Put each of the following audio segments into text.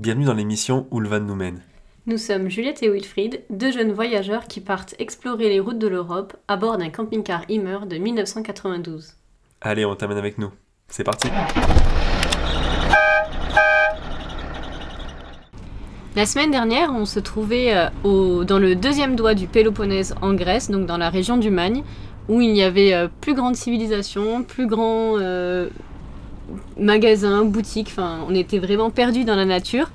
Bienvenue dans l'émission Où le van nous mène. Nous sommes Juliette et Wilfried, deux jeunes voyageurs qui partent explorer les routes de l'Europe à bord d'un camping-car Immer de 1992. Allez, on t'amène avec nous. C'est parti La semaine dernière, on se trouvait euh, au- dans le deuxième doigt du Péloponnèse en Grèce, donc dans la région du Magne, où il y avait euh, plus grande civilisation, plus grand euh, magasin, boutique, enfin on était vraiment perdus dans la nature.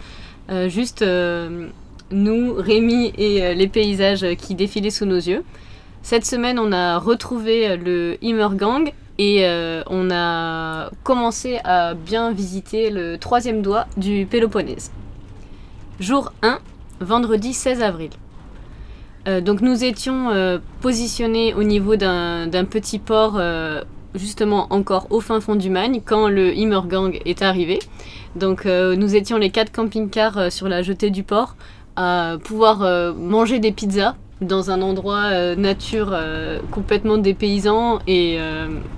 Euh, juste euh, nous, Rémi et euh, les paysages qui défilaient sous nos yeux. Cette semaine, on a retrouvé le Immergang et on a commencé à bien visiter le troisième doigt du Péloponnèse. Jour 1, vendredi 16 avril. Donc nous étions positionnés au niveau d'un petit port, justement encore au fin fond du Magne, quand le Immergang est arrivé. Donc euh, nous étions les quatre camping-cars euh, sur la jetée du port à pouvoir euh, manger des pizzas dans un endroit nature complètement dépaysant et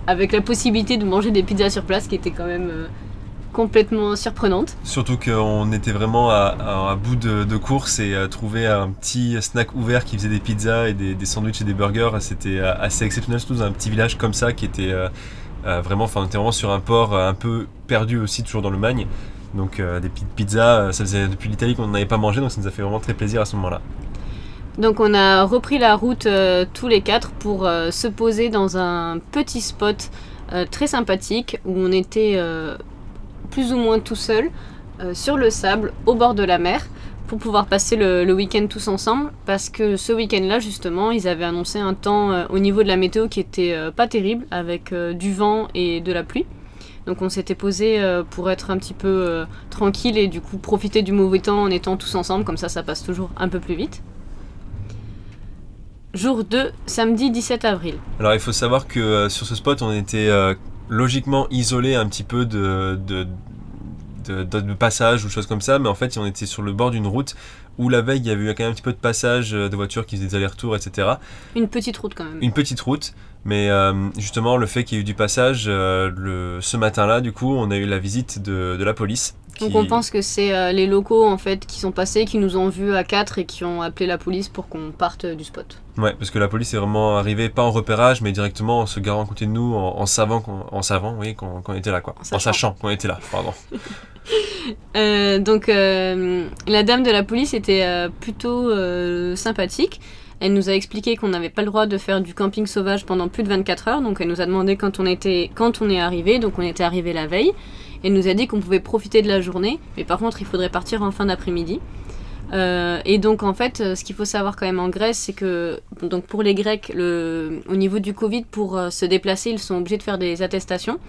avec la possibilité de manger des pizzas sur place qui était quand même complètement surprenante. Surtout qu'on était vraiment à, à- à bout de, de course et euh, trouver un petit snack ouvert qui faisait des pizzas et des, des sandwichs et des burgers, c'était euh, assez exceptionnel, surtout dans un petit village comme ça qui était euh, euh, vraiment, enfin on était vraiment sur un port un peu perdu aussi, toujours dans le Magne. Donc euh, des petites pizzas, ça faisait depuis l'Italie qu'on n'en avait pas mangé, donc ça nous a fait vraiment très plaisir à ce moment-là. Donc on a repris la route euh, tous les quatre pour se poser dans un petit spot très sympathique où on était plus ou moins tout seul euh, sur le sable au bord de la mer pour pouvoir passer le, week-end tous ensemble parce que ce week-end-là justement ils avaient annoncé un temps euh, au niveau de la météo qui était euh, pas terrible avec du vent et de la pluie. Donc on s'était posé pour être un petit peu tranquille et du coup profiter du mauvais temps en étant tous ensemble comme ça ça passe toujours un peu plus vite. Jour 2, samedi 17 avril. Alors il faut savoir que sur ce spot on était logiquement isolé un petit peu de, de, de, de- de passage ou choses comme ça, mais en fait on était sur le bord d'une route où la veille il y avait eu quand même un petit peu de passage euh, de voitures qui faisaient des allers-retours, etc. Une petite route quand même. Une petite route, mais euh, justement le fait qu'il y ait eu du passage, euh, le, ce matin-là du coup on a eu la visite de, de la police. Donc on pense que c'est euh, les locaux en fait qui sont passés, qui nous ont vus à 4 et qui ont appelé la police pour qu'on parte du spot. Ouais, parce que la police est vraiment arrivée pas en repérage, mais directement en se garant à côté de nous, en, en savant qu'on en savant, oui, qu'on qu'on était là, quoi. En En sachant. sachant qu'on était là, pardon. Euh, donc euh, la dame de la police était euh, plutôt sympathique. Elle nous a expliqué qu'on n'avait pas le droit de faire du camping sauvage pendant plus de 24 heures. Donc elle nous a demandé quand on était quand on est arrivé. Donc on était arrivé la veille. Elle nous a dit qu'on pouvait profiter de la journée, mais par contre il faudrait partir en fin d'après-midi. Euh, et donc en fait, euh, ce qu'il faut savoir quand même en Grèce, c'est que donc pour les Grecs, au niveau du Covid, pour euh, se déplacer, ils sont obligés de faire des attestations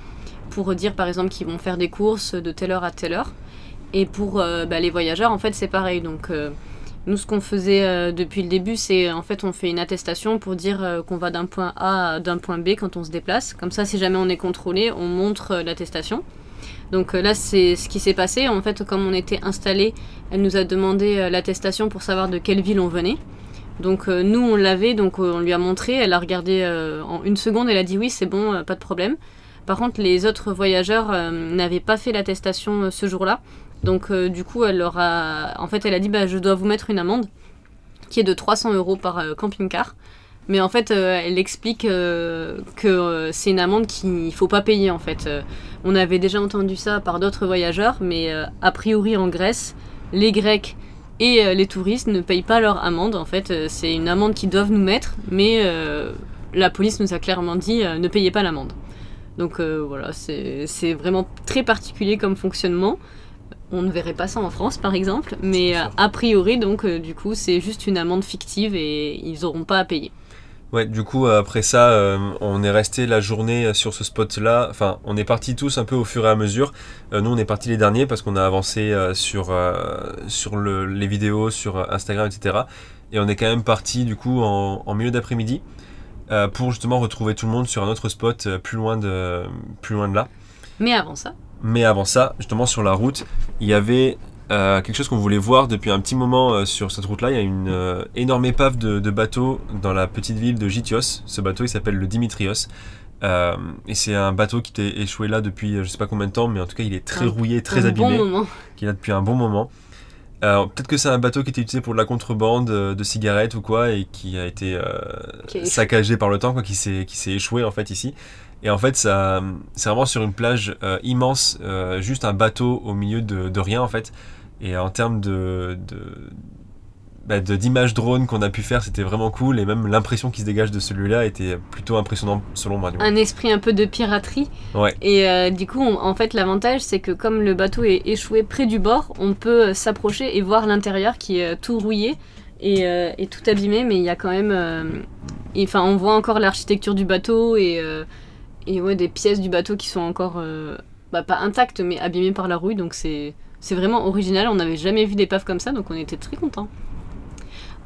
pour dire par exemple qu'ils vont faire des courses de telle heure à telle heure. Et pour bah, les voyageurs, en fait, c'est pareil. Donc, nous, ce qu'on faisait depuis le début, c'est en fait, on fait une attestation pour dire qu'on va d'un point A à d'un point B quand on se déplace. Comme ça, si jamais on est contrôlé, on montre l'attestation. Donc euh, là, c'est ce qui s'est passé. En fait, comme on était installé, elle nous a demandé euh, l'attestation pour savoir de quelle ville on venait. Donc euh, nous, on l'avait, donc on lui a montré. Elle a regardé en une seconde, elle a dit oui, c'est bon, pas de problème. Par contre, les autres voyageurs n'avaient pas fait l'attestation ce jour-là. Donc du coup, elle leur a... En fait, elle a dit, bah, je dois vous mettre une amende qui est de 300 euros par camping-car. Mais en fait, euh, elle explique euh, que euh, c'est une amende qu'il ne faut pas payer, en fait. On avait déjà entendu ça par d'autres voyageurs, mais a priori en Grèce, les Grecs et les touristes ne payent pas leur amende. En fait, c'est une amende qu'ils doivent nous mettre, mais la police nous a clairement dit, ne payez pas l'amende. Donc voilà, c'est vraiment très particulier comme fonctionnement. On ne verrait pas ça en France, par exemple, mais a priori, donc, euh, du coup, c'est juste une amende fictive et ils n'auront pas à payer. Ouais, du coup, après ça, euh, on est resté la journée sur ce spot-là. Enfin, on est partis tous un peu au fur et à mesure. Euh, nous, on est partis les derniers parce qu'on a avancé euh, sur, sur le- les vidéos, sur Instagram, etc. Et on est quand même parti du coup en, en milieu d'après-midi pour justement retrouver tout le monde sur un autre spot plus loin de, plus loin de là. Mais avant ça, Mais avant ça, justement sur la route, il y avait euh, quelque chose qu'on voulait voir depuis un petit moment euh, sur cette route-là. Il y a une euh, énorme épave de, de bateaux dans la petite ville de Gitios. Ce bateau, il s'appelle le Dimitrios. Et c'est un bateau qui était échoué là depuis je sais pas combien de temps, mais en tout cas il est très Un- rouillé, très abîmé, bon qui est là depuis un bon moment. Alors, Peut-être que c'est un bateau qui était utilisé pour de la contrebande euh, de cigarettes ou quoi, et qui a été euh, saccagé par le temps, quoi, qui s'est qui s'est échoué en fait ici. Et en fait, ça, c'est vraiment sur une plage euh, immense, juste un bateau au milieu de, de rien en fait. Et en termes de, de, bah, d'images drone qu'on a pu faire, c'était vraiment cool. Et même l'impression qui se dégage de celui-là était plutôt impressionnant selon moi. Un esprit un peu de piraterie. Ouais. Et euh, du coup, on- en fait, l'avantage, c'est que comme le bateau est échoué près du bord, on peut euh, s'approcher et voir l'intérieur qui est euh, tout rouillé et, euh, et tout abîmé, mais il y a quand même. Enfin, on voit encore l'architecture du bateau et, et ouais, des pièces du bateau qui sont encore. bah, pas intactes, mais abîmées par la rouille, donc c'est. C'est vraiment original, on n'avait jamais vu d'épave comme ça, donc on était très contents.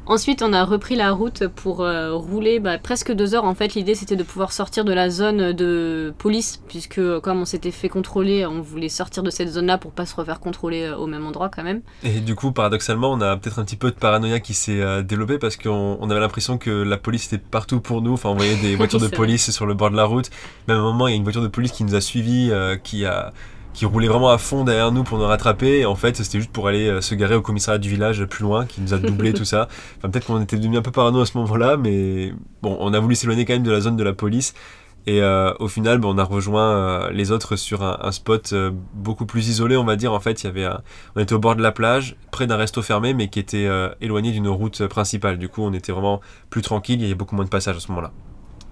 Ensuite, on a repris la route pour euh, rouler bah, presque deux heures. En fait, l'idée c'était de pouvoir sortir de la zone de police, puisque euh, comme on s'était fait contrôler, on voulait sortir de cette zone-là pour pas se refaire contrôler euh, au même endroit quand même. Et du coup, paradoxalement, on a peut-être un petit peu de paranoïa qui s'est euh, développé parce qu'on on avait l'impression que la police était partout pour nous. Enfin, on voyait des voitures de police sur le bord de la route. Même à un moment, il y a une voiture de police qui nous a suivis, qui a qui roulait vraiment à fond derrière nous pour nous rattraper. Et en fait, c'était juste pour aller euh, se garer au commissariat du village plus loin, qui nous a doublé tout ça. Enfin, peut-être qu'on était devenu un peu parano à ce moment-là, mais bon, on a voulu s'éloigner quand même de la zone de la police. Et euh, au final, on a rejoint euh, les autres sur un, un spot euh, beaucoup plus isolé, on va dire. En fait, il y avait un, on était au bord de la plage, près d'un resto fermé, mais qui était éloigné d'une route principale. Du coup, on était vraiment plus tranquille, il y avait beaucoup moins de passages à ce moment-là.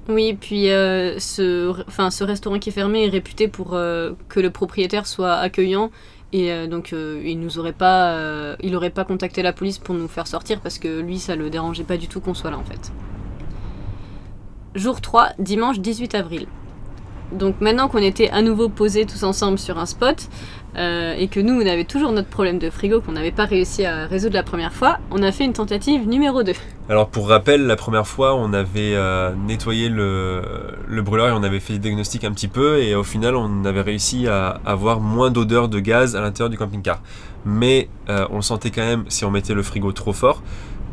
Oui, puis euh, ce, restaurant qui est fermé est réputé pour euh, que le propriétaire soit accueillant. Et euh, donc, il nous aurait pas, il pas contacté la police pour nous faire sortir parce que lui, ça le dérangeait pas du tout qu'on soit là en fait. Jour 3, dimanche 18 avril. Donc maintenant qu'on était à nouveau posés tous ensemble sur un spot euh, et que nous, on avait toujours notre problème de frigo qu'on n'avait pas réussi à résoudre la première fois, on a fait une tentative numéro 2. Alors pour rappel, la première fois, on avait euh, nettoyé le, le brûleur et on avait fait le diagnostic un petit peu et au final, on avait réussi à avoir moins d'odeur de gaz à l'intérieur du camping-car. Mais euh, on sentait quand même si on mettait le frigo trop fort.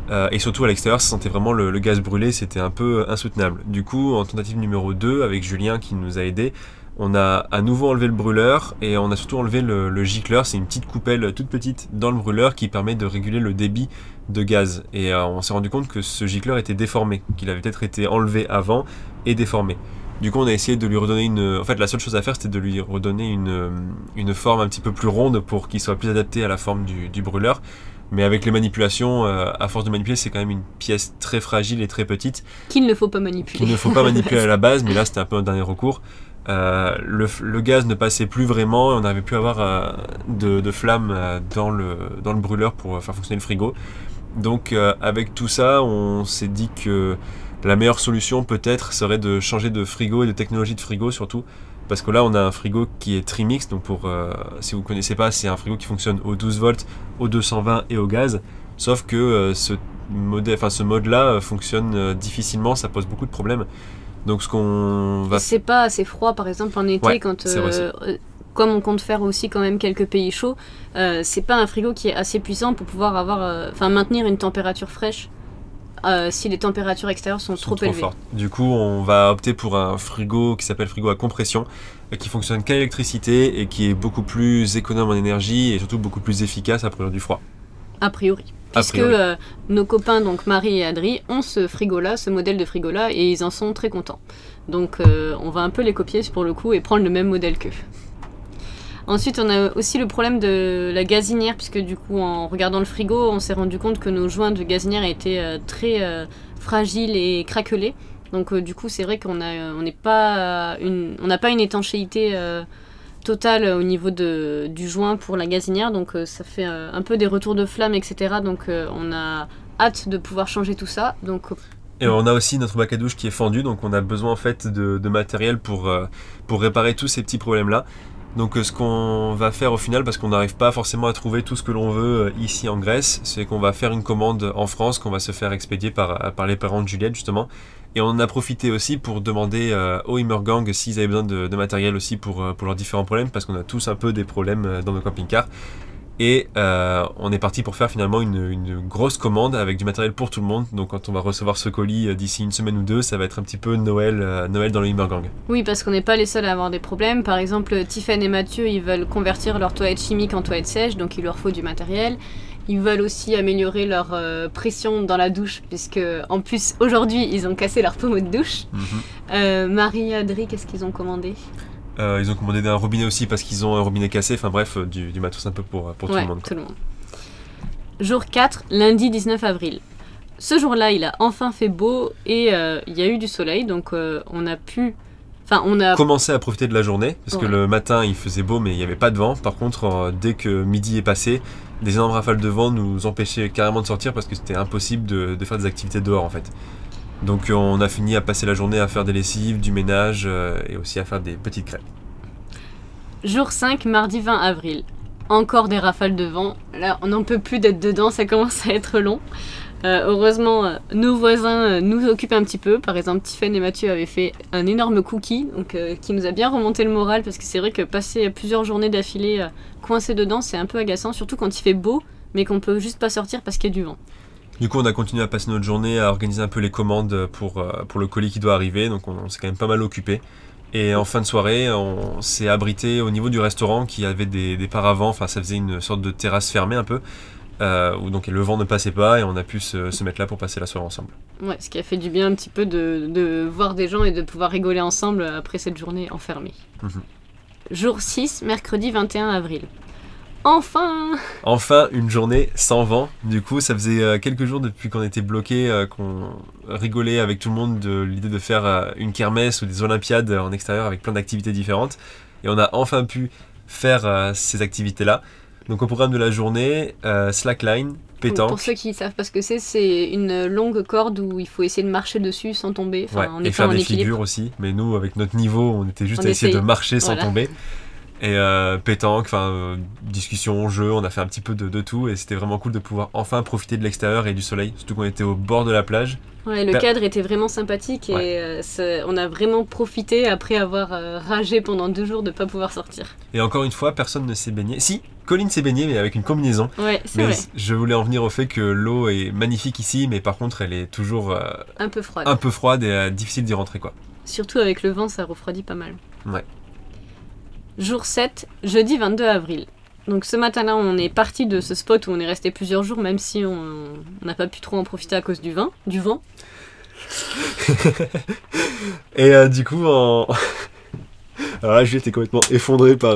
Euh, et surtout à l'extérieur, ça sentait vraiment le, gaz brûlé, c'était un peu insoutenable. Du coup, en tentative numéro 2, avec Julien qui nous a aidé, on a à nouveau enlevé le brûleur et on a surtout enlevé le, le gicleur. C'est une petite coupelle toute petite dans le brûleur qui permet de réguler le débit de gaz. Et euh, on s'est rendu compte que ce gicleur était déformé, qu'il avait peut-être été enlevé avant et déformé. Du coup, on a essayé de lui redonner une. En fait, la seule chose à faire, c'était de lui redonner une, une forme un petit peu plus ronde pour qu'il soit plus adapté à la forme du brûleur. Mais avec les manipulations, euh, à force de manipuler, c'est quand même une pièce très fragile et très petite Qu'il ne faut pas manipuler. qu'il ne faut pas manipuler à la base, mais là c'était un peu un dernier recours. Euh, le, le gaz ne passait plus vraiment et on n'avait plus à avoir euh, de, de flammes dans, le, dans le brûleur pour faire fonctionner le frigo. Donc avec tout ça, on s'est dit que la meilleure solution peut-être serait de changer de frigo et de technologie de frigo surtout. Parce que là, on a un frigo qui est trimix. Donc, pour, euh, si vous ne connaissez pas, c'est un frigo qui fonctionne au 12 volts, au 220 et au gaz. Sauf que euh, ce, modèle, enfin, ce mode-là euh, fonctionne euh, difficilement, ça pose beaucoup de problèmes. Donc, ce qu'on va C'est pas assez froid, par exemple, en été, Ouais, quand. vrai comme on compte faire aussi quand même quelques pays chauds, c'est pas un frigo qui est assez puissant pour pouvoir avoir, enfin maintenir une température fraîche euh, si les températures extérieures sont, sont trop, élevées. fortes. Du coup, on va opter pour un frigo qui s'appelle frigo à compression, euh, qui fonctionne qu'à l'électricité et qui est beaucoup plus économe en énergie et surtout beaucoup plus efficace à produire du froid. A priori. A Puisque priori. euh, nos copains, donc Marie et Adri, ont ce frigo-là, ce modèle de frigo-là, et ils en sont très contents. Donc euh, on va un peu les copier pour le coup et prendre le même modèle qu'eux. Ensuite, on a aussi le problème de la gazinière, puisque du coup, en regardant le frigo, on s'est rendu compte que nos joints de gazinière étaient euh, très euh, fragiles et craquelés. Donc, euh, du coup, c'est vrai qu'on a, euh, on pas une, n'a pas une étanchéité totale au niveau de, du joint pour la gazinière. Donc, ça fait un peu des retours de flammes, etc. Donc, on a hâte de pouvoir changer tout ça. Et on a aussi notre bac à douche qui est fendu, donc on a besoin en fait de, matériel pour, pour réparer tous ces petits problèmes-là. Donc euh, ce qu'on va faire au final, parce qu'on n'arrive pas forcément à trouver tout ce que l'on veut euh, ici en Grèce, c'est qu'on va faire une commande en France qu'on va se faire expédier par, par les parents de Juliette justement. Et on a profité aussi pour demander euh, au Immergang s'ils avaient besoin de, de matériel aussi pour, euh, pour leurs différents problèmes, parce qu'on a tous un peu des problèmes euh, dans nos camping-cars. Et euh, on est parti pour faire finalement une, une grosse commande avec du matériel pour tout le monde. Donc quand on va recevoir ce colis euh, d'ici une semaine ou deux, ça va être un petit peu Noël, euh, Noël dans le Gang. Oui, parce qu'on n'est pas les seuls à avoir des problèmes. Par exemple, Tiffen et Mathieu, ils veulent convertir leur toilette chimique en toilette sèche, donc il leur faut du matériel. Ils veulent aussi améliorer leur euh, pression dans la douche, puisque en plus aujourd'hui ils ont cassé leur pommeau de douche. Mhm. Marie Adri, qu'est-ce qu'ils ont commandé? Euh, ils ont commandé un robinet aussi parce qu'ils ont un robinet cassé. Enfin bref, euh, du, du matos un peu pour, pour tout le monde. quoi. tout le monde. Jour 4, lundi 19 avril. Ce jour-là, il a enfin fait beau et euh, il y a eu du soleil, donc euh, on a pu. Enfin, on a. Commencer à profiter de la journée parce que le matin il faisait beau mais il n'y avait pas de vent. Par contre, euh, dès que midi est passé, des énormes rafales de vent nous empêchaient carrément de sortir parce que c'était impossible de, de faire des activités dehors en fait. Donc euh, on a fini à passer la journée à faire des lessives, du ménage euh, et aussi à faire des petites crêpes. Jour 5, mardi 20 avril. Encore des rafales de vent. Là, on n'en peut plus d'être dedans, ça commence à être long. Euh, heureusement, nos voisins nous occupent un petit peu. Par exemple, Tiffen et Mathieu avaient fait un énorme cookie, qui nous a bien remonté le moral, parce que c'est vrai que passer plusieurs journées d'affilée coincé dedans, c'est un peu agaçant, surtout quand il fait beau, mais qu'on peut juste pas sortir parce qu'il y a du vent. Du coup, on a continué à passer notre journée à organiser un peu les commandes pour, euh, pour le colis qui doit arriver. Donc, on, on s'est quand même pas mal occupé. Et en fin de soirée, on s'est abrité au niveau du restaurant qui avait des, des paravents. Enfin, ça faisait une sorte de terrasse fermée un peu. euh, où donc le vent ne passait pas et on a pu se, se mettre là pour passer la soirée ensemble. Ouais, ce qui a fait du bien un petit peu de, de voir des gens et de pouvoir rigoler ensemble après cette journée enfermée. Mhm. Jour 6, mercredi 21 avril. Enfin Enfin, une journée sans vent. Du coup, ça faisait euh, quelques jours depuis qu'on était bloqué, euh, qu'on rigolait avec tout le monde de l'idée de faire euh, une kermesse ou des olympiades en extérieur avec plein d'activités différentes. Et on a enfin pu faire ces activités-là. Donc au programme de la journée, euh, slackline, pétanque. Pour ceux qui savent pas ce que c'est, c'est une longue corde où il faut essayer de marcher dessus sans tomber, enfin, Ouais, en et faire des équilibre. figures aussi. Mais nous, avec notre niveau, on était juste On à essayer de marcher sans Voilà. tomber. Et euh, pétanque, enfin euh, discussion, jeu, on a fait un petit peu de, de tout et c'était vraiment cool de pouvoir enfin profiter de l'extérieur et du soleil, surtout qu'on était au bord de la plage. Ouais, le Bah- cadre était vraiment sympathique et Ouais. euh, on a vraiment profité après avoir euh, ragé pendant deux jours de pas pouvoir sortir. Et encore une fois, personne ne s'est baigné. Si, Colline s'est baignée, mais avec une combinaison. Ouais, c'est Mais vrai, je voulais en venir au fait que l'eau est magnifique ici, mais par contre, elle est toujours euh, un peu froide. un peu froide et euh, difficile d'y rentrer quoi. Surtout avec le vent, ça refroidit pas mal. Ouais. Jour 7, jeudi 22 avril. Donc ce matin-là, on est parti de ce spot où on est resté plusieurs jours, même si on n'a pas pu trop en profiter à cause du vin, du vent. Et euh, du coup, en... Alors là, j'étais complètement effondré par,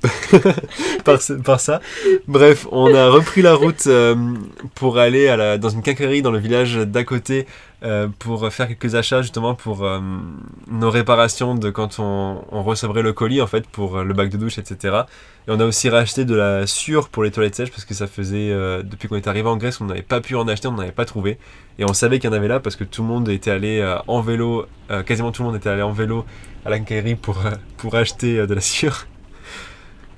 par, ça. Bref, on a repris la route euh, pour aller dans une quincaillerie dans le village d'à côté euh, pour faire quelques achats justement pour euh, nos réparations de quand on, recevrait le colis en fait pour le bac de douche, etc. Et on a aussi racheté de la sûre pour les toilettes sèches parce que ça faisait, depuis qu'on est arrivé en Grèce, on n'avait pas pu en acheter, on n'avait pas trouvé. Et on savait qu'il y en avait là parce que tout le monde était allé en vélo, quasiment tout le monde était allé en vélo à la quincaillerie pour, pour acheter de la sûre.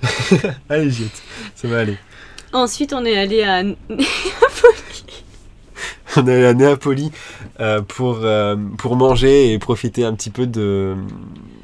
Allez, jette, ça va aller. Ensuite, on est allé à On est allé à Néapoli euh, pour, euh, pour manger et profiter un petit peu de,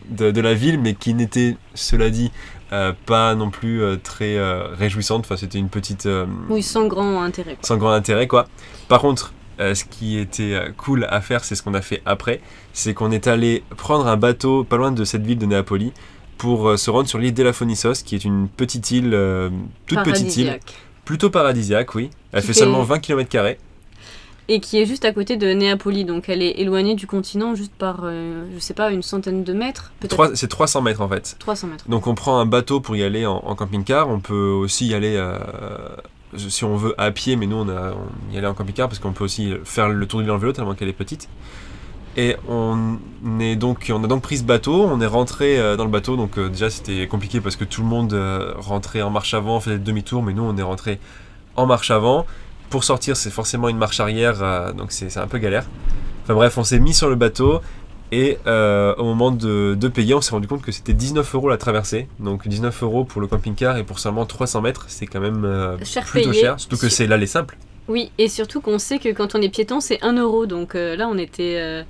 de, de la ville, mais qui n'était, cela dit, euh, pas non plus très réjouissante. Enfin, c'était une petite. oui, sans grand intérêt. Quoi. sans grand intérêt quoi. Par contre, euh, ce qui était euh, cool à faire, c'est ce qu'on a fait après, c'est qu'on est allé prendre un bateau pas loin de cette ville de Néapoli pour euh, se rendre sur l'île d'Elafonissos, qui est une petite île, euh, toute petite île, plutôt paradisiaque, oui. Elle fait fait- seulement 20 km Et qui est juste à côté de Néapoli, donc elle est éloignée du continent juste par, euh, je sais pas, une centaine de mètres, C'est 300 mètres en fait. 300 mètres. Donc on prend un bateau pour y aller en, en camping-car. On peut aussi y aller, euh, si on veut, à pied, mais nous on, a, on y allait en camping-car parce qu'on peut aussi faire le tour de l'île en vélo tellement qu'elle est petite. Et on, est donc, on a donc pris ce bateau, on est rentré euh, dans le bateau, donc euh, déjà c'était compliqué parce que tout le monde euh, rentrait en marche avant, faisait demi-tour, mais nous on est rentré en marche avant. Pour sortir, c'est forcément une marche arrière, donc c'est un peu galère. Enfin bref, on s'est mis sur le bateau et euh, au moment de, de payer, on s'est rendu compte que c'était 19 euros la traversée. Donc 19 euros pour le camping-car et pour seulement 300 mètres, c'est quand même euh, Cher plutôt payé. cher. Surtout que c'est l'aller simple. Oui, et surtout qu'on sait que quand on est piéton, c'est 1 euro. Donc euh, là, on était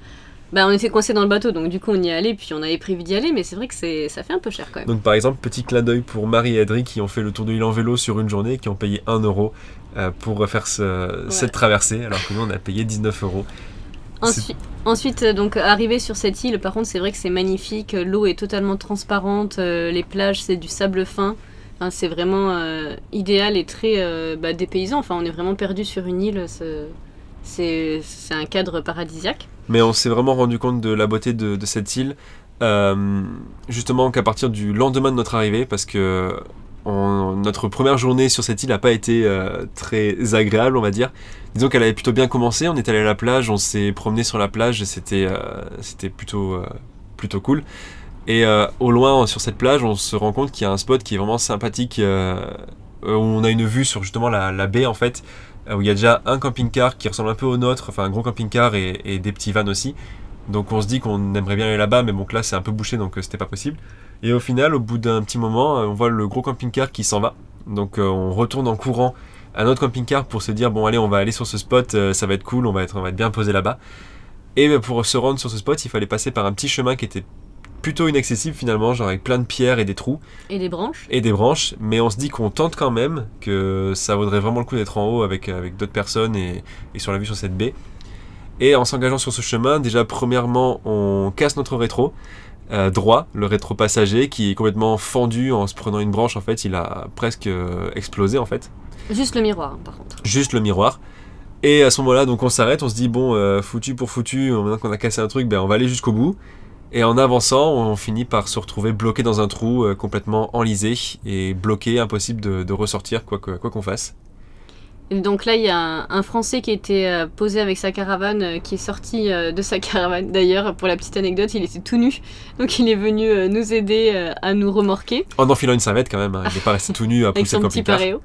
Bah, on était coincé dans le bateau, donc du coup on y est allé, puis on avait prévu d'y aller, mais c'est vrai que c'est, ça fait un peu cher quand même. Donc par exemple, petit clin d'œil pour Marie et Adri qui ont fait le tour de l'île en vélo sur une journée, qui ont payé 1 euro euh, pour faire ce- cette traversée, alors que nous on a payé 19 euros. Ensuite, ensuite, euh, donc arrivé sur cette île, par contre c'est vrai que c'est magnifique, euh, l'eau est totalement transparente, euh, les plages c'est du sable fin, Enfin, c'est vraiment euh, idéal et très bah, dépaysant, enfin on est vraiment perdu sur une île, c'est un cadre paradisiaque. Mais on s'est vraiment rendu compte de la beauté de, cette île, euh, justement qu'à partir du lendemain de notre arrivée, parce que notre première journée sur cette île n'a pas été euh, très agréable, on va dire. Disons qu'elle avait plutôt bien commencé, on est allé à la plage, on s'est promené sur la plage, c'était euh, c'était plutôt, plutôt cool. Et au loin, sur cette plage, on se rend compte qu'il y a un spot qui est vraiment sympathique, où on a une vue sur justement la, la baie en fait, où il y a déjà un camping-car qui ressemble un peu au nôtre, enfin un gros camping-car et, des petits vannes aussi. Donc on se dit qu'on aimerait bien aller là-bas, mais bon là c'est un peu bouché donc euh, c'était pas possible. Et au final, au bout d'un petit moment, euh, on voit le gros camping-car qui s'en va. Donc euh, on retourne en courant à notre camping-car pour se dire bon allez on va aller sur ce spot, euh, ça va être cool, on va être, on va être bien posé là-bas. Et euh, pour se rendre sur ce spot, il fallait passer par un petit chemin qui était plutôt inaccessible finalement, genre avec plein de pierres et des trous Et des branches et des branches, mais on se dit qu'on tente quand même, que ça vaudrait vraiment le coup d'être en haut avec, avec d'autres personnes et, et sur la vue sur cette baie. Et en s'engageant sur ce chemin, déjà premièrement, on casse notre rétro euh, droit, le rétro passager qui est complètement fendu en se prenant une branche. En fait, il a presque euh, explosé en fait, Juste le miroir hein, par contre. juste le miroir. Et à ce moment-là, donc on s'arrête, on se dit bon, euh, foutu pour foutu, maintenant qu'on a cassé un truc, ben on va aller jusqu'au bout. Et en avançant, on finit par se retrouver bloqué dans un trou euh, complètement enlisé et bloqué, impossible de, ressortir quoi qu'on fasse. Et donc là, il y a un, un Français qui était euh, posé avec sa caravane, euh, qui est sorti euh, de sa caravane. D'ailleurs, pour la petite anecdote, il était tout nu. Donc il est venu nous aider à nous remorquer En enfilant une serviette quand même, hein, il n'est pas resté tout nu à pousser son le petit paréo.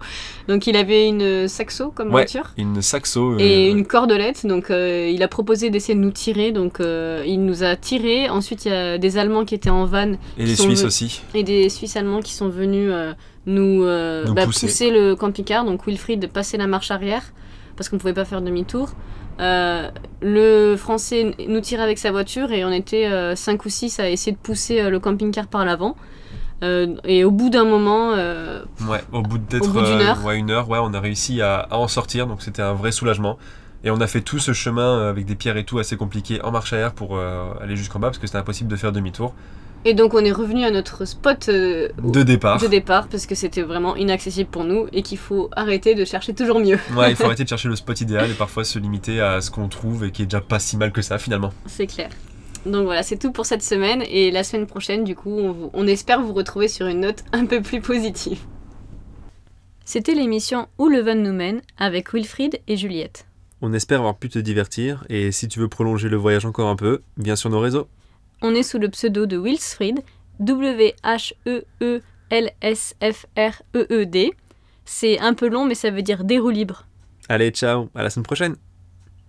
Donc il avait une saxo comme Ouais. voiture. Une saxo. euh, Et une cordelette, donc euh, il a proposé d'essayer de nous tirer, donc euh, il nous a tiré. Ensuite, il y a des Allemands qui étaient en van et les sont Suisses aussi. et des Suisses allemands qui sont venus nous, euh, Nous bah, pousser. pousser. le camping-car. Donc Wilfried passait la marche arrière parce qu'on ne pouvait pas faire demi-tour. Euh, le français nous tirait avec sa voiture et on était 5 ou 6 à essayer de pousser euh, le camping-car par l'avant. Euh, et au bout d'un moment, euh, Ouais, au bout euh, heure. ouais, une heure, ouais, on a réussi à, à en sortir, donc c'était un vrai soulagement. Et on a fait tout ce chemin euh, avec des pierres et tout assez compliqué en marche arrière pour euh, aller jusqu'en bas parce que c'était impossible de faire demi-tour. Et donc on est revenu à notre spot euh, De départ. de départ parce que c'était vraiment inaccessible pour nous et qu'il faut arrêter de chercher toujours mieux. Ouais, il faut arrêter de chercher le spot idéal et parfois se limiter à ce qu'on trouve et qui est déjà pas si mal que ça finalement. C'est clair. Donc voilà, c'est tout pour cette semaine et la semaine prochaine, du coup, on, vous- on espère vous retrouver sur une note un peu plus positive. C'était l'émission Où le Van nous mène avec Wilfried et Juliette. On espère avoir pu te divertir et si tu veux prolonger le voyage encore un peu, viens sur nos réseaux. On est sous le pseudo de Wilsfried, W-H-E-E-L-S-F-R-E-E-D. C'est un peu long, mais ça veut dire des libres. Allez, ciao, à la semaine prochaine